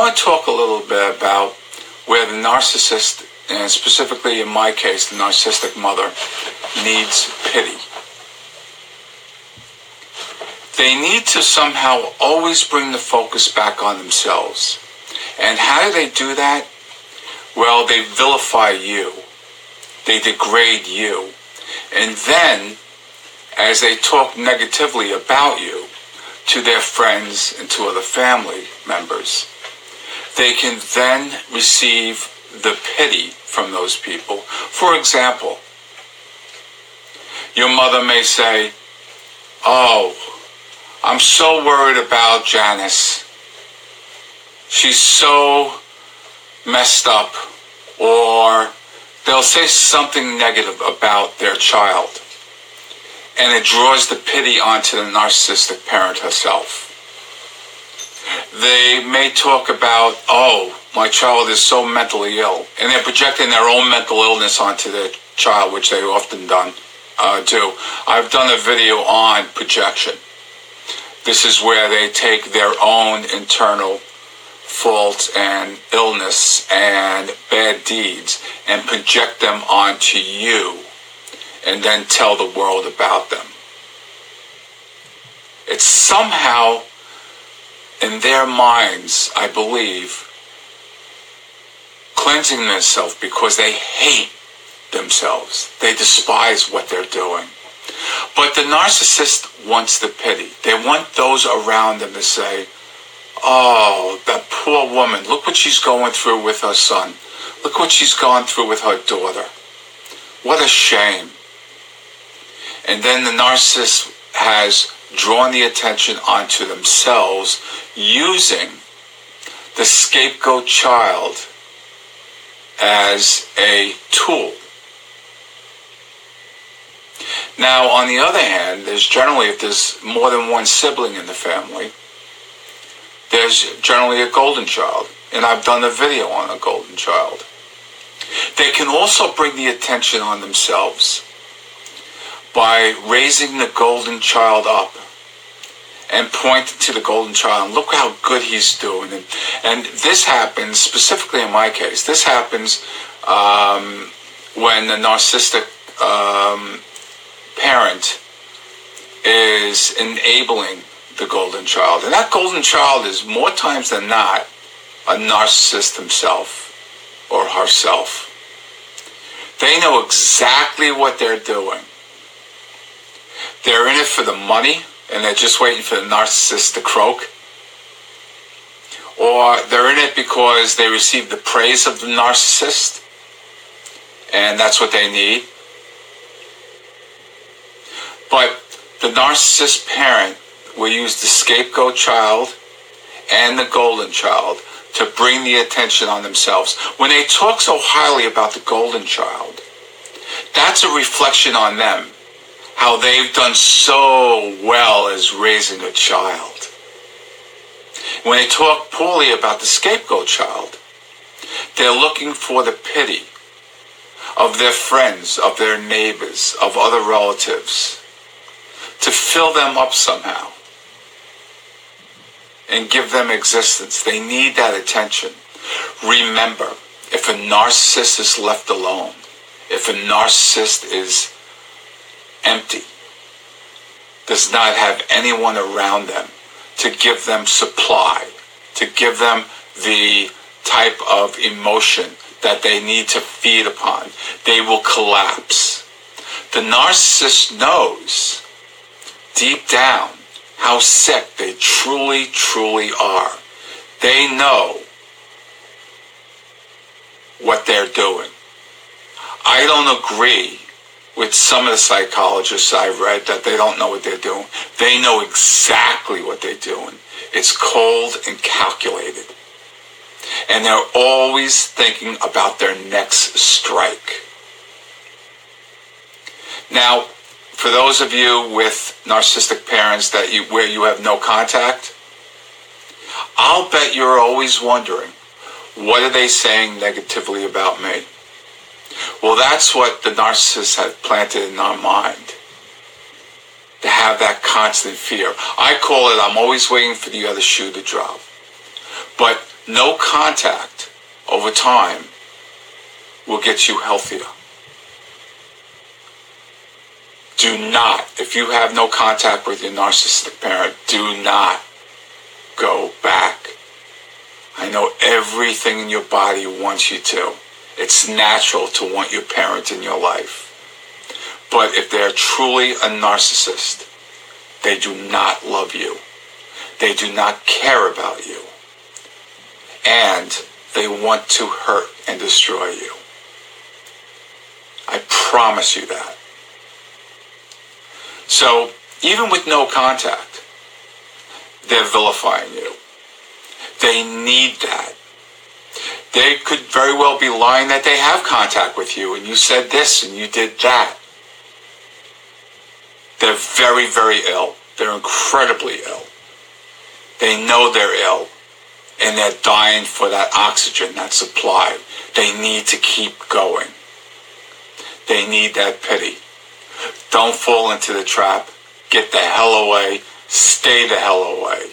want to talk a little bit about where the narcissist, and specifically in my case, the narcissistic mother, needs pity. They need to somehow always bring the focus back on themselves. And how do they do that? Well, they vilify you. They degrade you. And then, as they talk negatively about you to their friends and to other family members, they can then receive the pity from those people. For example, your mother may say, Oh, I'm so worried about Janice. She's so messed up. Or they'll say something negative about their child. And it draws the pity onto the narcissistic parent herself. They may talk about, oh, my child is so mentally ill. And they're projecting their own mental illness onto their child, which they often done, uh, do. I've done a video on projection. This is where they take their own internal faults and illness and bad deeds and project them onto you and then tell the world about them. It's somehow in their minds, I believe, cleansing themselves because they hate themselves. They despise what they're doing. But the narcissist wants the pity. They want those around them to say, Oh, that poor woman, look what she's going through with her son. Look what she's gone through with her daughter. What a shame. And then the narcissist has drawn the attention onto themselves using the scapegoat child as a tool. Now, on the other hand, there's generally, if there's more than one sibling in the family, there's generally a golden child. And I've done a video on a golden child. They can also bring the attention on themselves by raising the golden child up and point to the golden child and look how good he's doing. And, and this happens, specifically in my case, this happens um, when the narcissistic um, parent is enabling the golden child. And that golden child is more times than not a narcissist himself or herself. They know exactly what they're doing. They're in it for the money and they're just waiting for the narcissist to croak. Or they're in it because they receive the praise of the narcissist and that's what they need. But the narcissist parent will use the scapegoat child and the golden child to bring the attention on themselves. When they talk so highly about the golden child, that's a reflection on them, how they've done so well as raising a child. When they talk poorly about the scapegoat child, they're looking for the pity of their friends, of their neighbors, of other relatives, to fill them up somehow and give them existence. They need that attention. Remember, if a narcissist is left alone, if a narcissist is empty, does not have anyone around them to give them supply, to give them the type of emotion that they need to feed upon, they will collapse. The narcissist knows deep down how sick they truly, truly are. They know what they're doing. I don't agree with some of the psychologists I've read that they don't know what they're doing. They know exactly what they're doing. It's cold and calculated. And they're always thinking about their next strike. Now, for those of you with narcissistic parents that you where you have no contact, I'll bet you're always wondering, what are they saying negatively about me? Well, that's what the narcissists have planted in our mind. To have that constant fear. I call it, I'm always waiting for the other shoe to drop. But No contact over time will get you healthier. Do not, if you have no contact with your narcissistic parent, do not go back. I know everything in your body wants you to. It's natural to want your parent in your life. But if they're truly a narcissist, they do not love you. They do not care about you. And they want to hurt and destroy you. I promise you that. So, even with no contact, they're vilifying you. They need that. They could very well be lying that they have contact with you and you said this and you did that. They're very, very ill. They're incredibly ill. They know they're ill and they're dying for that oxygen, that supply. They need to keep going. They need that pity. Don't fall into the trap. Get the hell away. Stay the hell away.